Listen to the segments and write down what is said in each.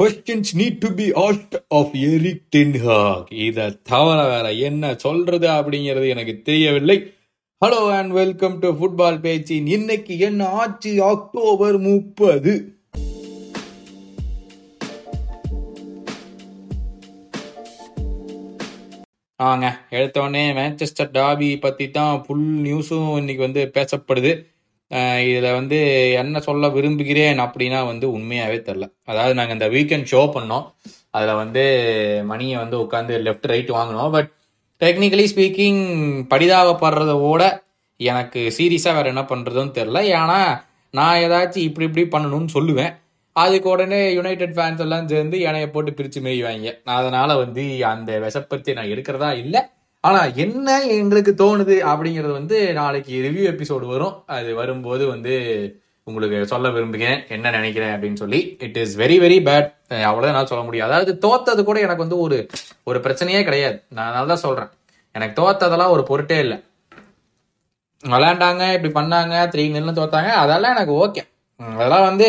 Questions need to be asked of Erik ten Hag இதை தவிர வேற என்ன சொல்றது அப்படிங்கிறது எனக்கு தெரியவில்லை. Hello and welcome to football பேச்சின் இன்னைக்கு என்ன ஆச்சு? அக்டோபர் முப்பது. ஆங்க எடுத்தோடனே மேன்செஸ்டர் டாபி பற்றி தான் ஃபுல் நியூஸும் இன்னைக்கு வந்து பேசப்படுது. இதில் வந்து என்ன சொல்ல விரும்புகிறேன் அப்படின்னா வந்து உண்மையாகவே தெரில அதாவது நாங்கள் இந்த வீக்கெண்ட் ஷோ பண்ணோம். அதில் வந்து மணியை வந்து உட்காந்து லெஃப்ட் ரைட் வாங்கினோம். பட் டெக்னிக்கலி ஸ்பீக்கிங் பரிதாபப்படுறதோட எனக்கு சீரியஸாக வேறு என்ன பண்ணுறதுன்னு தெரில ஏன்னா நான் ஏதாச்சும் இப்படி இப்படி பண்ணணும்னு சொல்லுவேன். அதுக்கு உடனே யுனைடெட் ஃபேன்ஸ் எல்லாம் சேர்ந்து இணைய போட்டு பிரித்து மேய்வாங்க. அதனால் வந்து அந்த விஷப்பத்தி நான் எடுக்கிறதா இல்லை. ஆனா என்ன எங்களுக்கு தோணுது அப்படிங்கிறது வந்து நாளைக்கு ரிவ்யூ எபிசோடு வரும். அது வரும்போது வந்து உங்களுக்கு சொல்ல விரும்புகிறேன். என்ன நினைக்கிறேன் அப்படின்னு சொல்லி. It is very very bad அவ்வளோ நான் சொல்ல முடியும். அதாவது தோத்தது கூட எனக்கு வந்து ஒரு ஒரு பிரச்சனையே கிடையாது. நான் அதனால தான் சொல்கிறேன் எனக்கு தோத்ததெல்லாம் ஒரு பொருட்டே இல்லை. விளையாண்டாங்க இப்படி பண்ணாங்க த்ரீ நின்று தோத்தாங்க அதெல்லாம் எனக்கு ஓகே அதெல்லாம் வந்து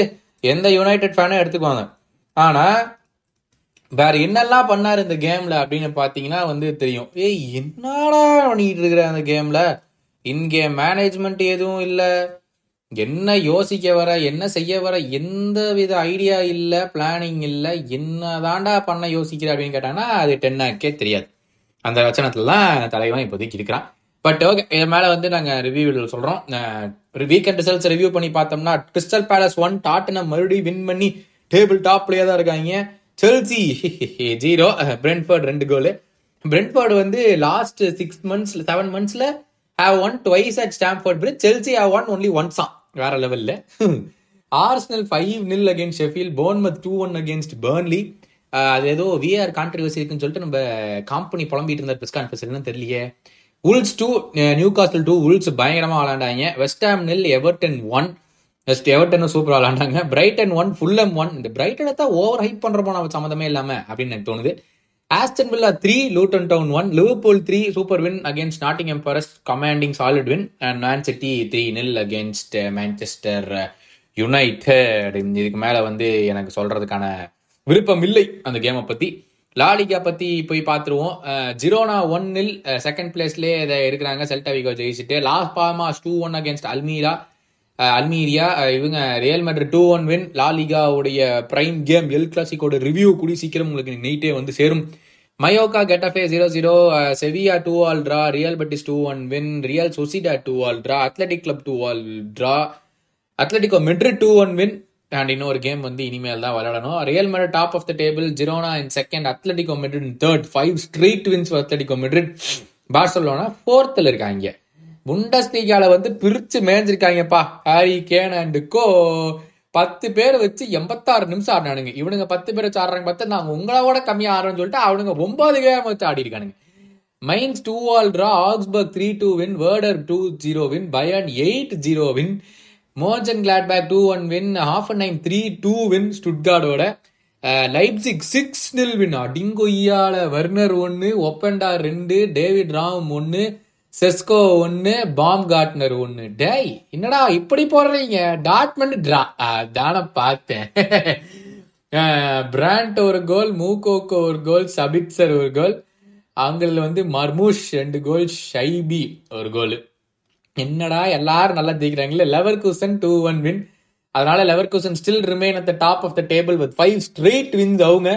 எந்த யுனைடெட் ஃபேனும் எடுத்துக்குவாங்க. ஆனால் வேற என்னெல்லாம் பண்ணாரு இந்த கேம்ல அப்படின்னு பாத்தீங்கன்னா வந்து தெரியும். ஏய் என்னடா பண்ணிட்டு இருக்கிற அந்த கேம்ல? இன்கேம் மேனேஜ்மெண்ட் எதுவும் இல்ல. என்ன யோசிக்க வர என்ன செய்ய வர எந்த வித ஐடியா இல்ல பிளானிங் இல்ல என்ன தாண்டா பண்ண யோசிக்கிற அப்படின்னு கேட்டாங்கன்னா அது டென் தெரியாது. அந்த லட்சணத்துலலாம் தலைவன் இப்போதைக்கு இருக்கிறான். பட் ஓகே இது மேல வந்து நாங்க ரிவ்யூவில் சொல்றோம். வீக்கெண்ட் ரிசல்ட்ஸ் ரிவ்யூ பண்ணி பார்த்தோம்னா கிறிஸ்டல் பேலஸ் ஒன் டாட்டம் மறுபடியும் வின் பண்ணி டேபிள் டாப்லயே தான் இருக்காங்க. செல்சி ஜீரோ பிரென்ஃபர்ட் ரெண்டு கோலு பிரென்ஃபர்ட் வந்து last six months seven மந்த்ஸ்ல have won twice at Stamford Bridge Chelsea have won only once தான் வேற லெவல்ல Arsenal five nil against Sheffield Bournemouth two one against Burnley அது ஏதோ விஆர் கான்ட்ரவர்சி இருக்குன்னு சொல்லிட்டு நம்ம காம்பனி புலம்பிட்டு இருந்த ப்ரெஸ் கான்ஃபரன்ஸ் என்னன்னு தெரியலையே. Wolves two Newcastle two Wolves பயங்கரமா விளாண்டாங்க West Ham nil Everton one just எவர்டனும் சூப்பராக விளாண்டாங்க Brighton one Fulham one இந்த பிரைட்டனை தான் ஓவர் ஹைப் பண்ணுறப்போ நம்ம சம்மந்தமே இல்லாமல் அப்படின்னு எனக்கு தோணுது. Aston Villa three Luton Town one Liverpool three super win against Nottingham Forest commanding solid win and Man City three nil against Manchester United இதுக்கு மேலே வந்து எனக்கு சொல்றதுக்கான விருப்பம் இல்லை அந்த கேமை பற்றி லாலிகா பற்றி போய் பார்த்துருவோம். ஜிரோனா ஒன் நில் செகண்ட் பிளேஸ்லேயே இருக்கிறாங்க செல்டா ஜெயிச்சுட்டு Las Palmas two one against Almeria Almeria இவங்க Real Madrid two one win லாலிகாவுடைய prime game El கிளாசிக்கோட ரிவ்யூ கூடி சீக்கிரம் உங்களுக்கு நைட்டே வந்து சேரும். Mallorca Getafe zero zero Sevilla two all draw Real Betis two one win Real Sociedad two all draw Athletic Club two all draw Atletico Madrid two one win and இன்னொரு game வந்து இனிமேல் தான் விளையாடணும். Real Madrid top of the table Girona in second Atletico Madrid third five straight wins Atletico Madrid Barcelona ஃபோர்த்தில் இருக்காங்க. புண்டஸ்லீகால வந்து பிரிச்சு மேஞ்சிருக்காங்கப்பா. Harry Kane and co. பத்து பேர் வச்சு எண்பத்தாறு நிமிஷம் ஆடினானுங்க. இவனுங்க பத்து பேர் வச்சு ஆடுறாங்க பார்த்து நாங்கள் உங்களோட கம்மியா ஆடுறோம்னு சொல்லிட்டு அவனுங்க ஒன்பது கேம் வச்சு ஆடி இருக்கானுங்க Mainz two all draw Augsburg three two win Werder two zero win Bayern eight zero win Mönchengladbach two one win Hoffenheim three two win ஸ்டுட்கார்டோட Leipzig six nil win அடிங்கொய்யால வர்னர் ஒன்று ஒப்பண்டா ரெண்டு டேவிட் ராம் ஒன்று Sesko ஒன்னு bomb Gardner ஒன்னு டேய் என்னடா இப்படி போடுறீங்க? டாட்மெண்ட் ட்ரா தானே பார்த்தேன். பிராண்ட் ஒரு கோல் மூகோக்கோ ஒரு கோல் சபிட்சர் ஒரு கோல் அவங்கள வந்து மர்மூஷ் ரெண்டு கோல் ஷைபி ஒரு கோல் என்னடா எல்லாரும் நல்லா ஜெயிக்கிறாங்களே. Leverkusen two one win அதனால Leverkusen still remain at the top of the table with five straight wins அவங்க.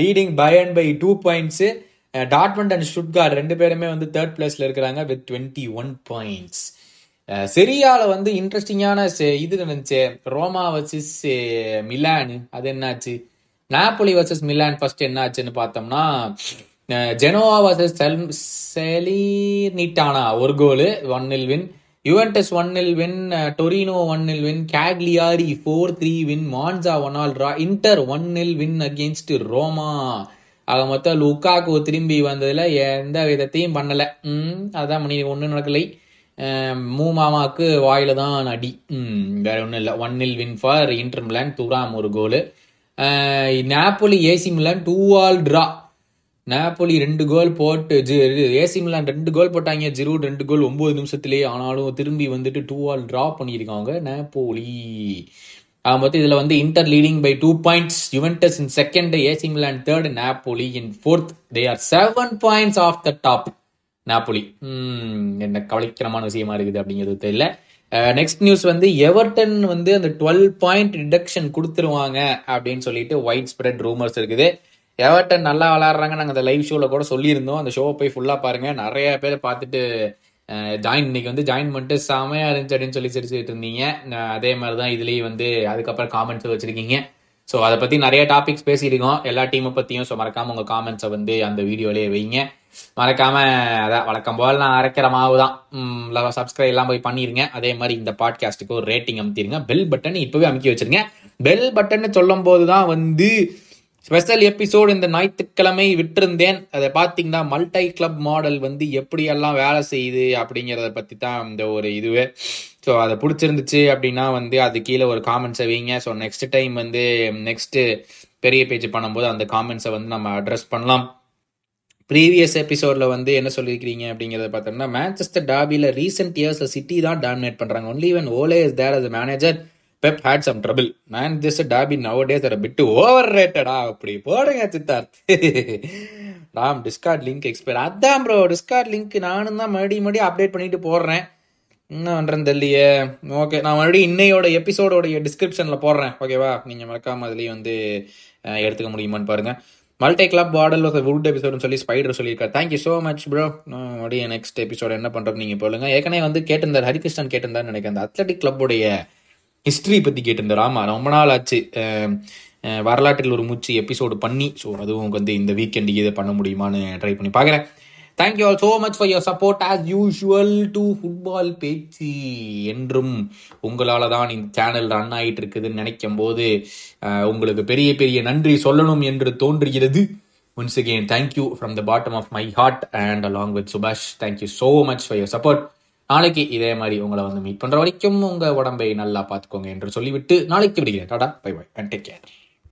Leading by and by two points Dortmund and Stuttgart ரெண்டு பேருமே வந்து தேர்ட் பிளேஸ்ல இருக்கிறாங்க வித் டுவெண்ட்டி ஒன் பாயிண்ட்ஸ் செரியால வந்து இன்ட்ரெஸ்டிங்கான இது நினைச்சு ரோமா வர்சஸ் மிலான். அது என்னாச்சு? நாப்பொலி வர்சஸ் மிலான் ஃபர்ஸ்ட் என்ன ஆச்சுன்னு பார்த்தோம்னா ஜெனோவா வர்சஸ் செல் செலினிட்டானா? ஒரு goal one nil win Juventus one nil win Torino one nil win Cagliari four three win Monza one all draw Inter one nil win against Roma. ஆக மொத்தம் லுக்காக்கு திரும்பி வந்ததில் எந்த விதத்தையும் பண்ணலை. உம் அதான் மணி ஒன்றும் நடக்கலை. மூ மாமாவுக்கு வாயில் தான் அடி வேற ஒன்றும் இல்லை. One nil win for Inter Milan Thuram ஒரு goal Napoli AC Milan two all draw Napoli ரெண்டு கோல் போட்டு ஏசி மிலான் ரெண்டு கோல் போட்டாங்க. ஜிரூ ரெண்டு கோல் ஒம்பது நிமிஷத்துலேயே ஆனாலும் திரும்பி வந்துட்டு டூ ஆல் ட்ரா பண்ணியிருக்காங்க. நாப்போலி ஆக மொத்தம் இதுல வந்து Inter leading by two points Juventus in second AC Milan third Napoli in fourth they are seven points off the top Napoli என்ன கவலைக்கிரமான விஷயமா இருக்குது அப்படிங்கிறது தெரியல. நெக்ஸ்ட் நியூஸ் வந்து எவர்டன் வந்து அந்த டுவெல் பாயிண்ட் டிடக்ஷன் கொடுத்துருவாங்க அப்படின்னு சொல்லிட்டு ஒயிட் ஸ்ப்ரெட் ரூமர்ஸ் இருக்குது. எவர்டன் நல்லா விளாட்றாங்க நாங்கள் அந்த லைவ் ஷோவில் கூட சொல்லியிருந்தோம். அந்த ஷோவை போய் ஃபுல்லாக பாருங்கள் நிறைய பேர் பார்த்துட்டு ஜாயின் இன்னைக்கு வந்து ஜாயின் பண்ணிட்டு செமையா இருந்துச்சு அப்படின்னு சொல்லி சிரிச்சுட்டு இருந்தீங்க. அதே மாதிரி தான் இதுலேயும் வந்து அதுக்கப்புறம் காமெண்ட்ஸ் வச்சிருக்கீங்க. ஸோ அதை பற்றி நிறைய டாபிக்ஸ் பேசியிருக்கோம். எல்லா டீமை பற்றியும் ஸோ மறக்காம உங்கள் காமெண்ட்ஸை வந்து அந்த வீடியோலேயே வைங்க. மறக்காம அதான் வழக்கம் போல் நான் அரைக்கிற மாவு தான் சப்ஸ்கிரைப் எல்லாம் போய் பண்ணிருங்க. அதே மாதிரி இந்த பாட்காஸ்ட்டுக்கு ஒரு ரேட்டிங் அமுத்திருங்க. பெல் பட்டன் இப்பவே அமுக்கி வச்சிருங்க. பெல் பட்டன் சொல்லும் போது தான் வந்து ஸ்பெஷல் எபிசோடு இந்த ஞாயிற்றுக்கிழமை விட்டிருந்தேன். அதை பார்த்தீங்கன்னா மல்டை கிளப் மாடல் வந்து எப்படியெல்லாம் வேலை செய்யுது அப்படிங்கிறத பற்றி தான் இந்த ஒரு இதுவே. ஸோ அதை பிடிச்சிருந்துச்சு அப்படின்னா வந்து அது கீழே ஒரு காமெண்ட்ஸை வைங்க. ஸோ நெக்ஸ்ட் டைம் வந்து நெக்ஸ்ட்டு பெரிய பேஜ் பண்ணும்போது அந்த காமெண்ட்ஸை வந்து நம்ம அட்ரஸ் பண்ணலாம். ப்ரீவியஸ் எபிசோடில் வந்து என்ன சொல்லியிருக்கிறீங்க அப்படிங்கிறத பார்த்தோம்னா மேன்செஸ்டர் டாபியில் ரீசெண்ட் இயர்ஸில் சிட்டி தான் டாமினேட் பண்ணுறாங்க only when Ole is there as manager Pep had some trouble man this derby nowadays are bit over ரேட்டடா அப்படி போடுங்க Siddharth. Ram Discord link expire அதான் ப்ரோ டிஸ்கார்ட் லிங்க் நானும் தான் மறுபடியும் மறுபடியும் அப்டேட் பண்ணிட்டு போடுறேன். என்ன பண்ணுறது தெரியலையே. ஓகே நான் மறுபடியும் இன்னையோட எபிசோடோடைய டிஸ்கிரிப்ஷனில் போடுறேன். ஓகேவா நீங்கள் மறக்காம அதுலேயும் வந்து எடுத்துக்க முடியுமான்னு பாருங்கள் மல்டி கிளப் வாடல் ஒரு வுட் எபிசோடுன்னு சொல்லி ஸ்பைடர் சொல்லியிருக்காரு. Thank you so much bro மறுபடியும் நெக்ஸ்ட் எபிசோட் என்ன பண்ணுறது நீங்கள் போலுங்க ஏற்கனவே வந்து கேட்டிருந்தார் ஹரிகிருஷ்ணன் கேட்டிருந்தார் நினைக்கிறேன். அந்த அத்லட்டிக் கிளப்புடைய ஹிஸ்ட்ரி பற்றி கேட்டிருந்தேன் ராமா ரொம்ப நாள் ஆச்சு வரலாற்றில் ஒரு மூச்சு எபிசோடு பண்ணி ஸோ அதுவும் வந்து இந்த வீக்கெண்டுக்கு இதை பண்ண முடியுமான்னு ட்ரை பண்ணி பார்க்குறேன். Thank you all so much for your support as usual to football பேச்சு என்றும் உங்களால் தான் இந்த சேனல் ரன் ஆகிட்டு இருக்குதுன்னு நினைக்கும் போது உங்களுக்கு பெரிய பெரிய நன்றி சொல்லணும் என்று தோன்றுகிறது. Once again thank you from the bottom of my heart and along with சுபாஷ் thank you so much for your support நாளைக்கு இதே மாதிரி உங்களை வந்து மீட் பண்ற வரைக்கும் உங்க உடம்பை நல்லா பார்த்துக்கோங்க என்று சொல்லிவிட்டு நாளைக்கு விடுகிறேன். Tata bye bye and take care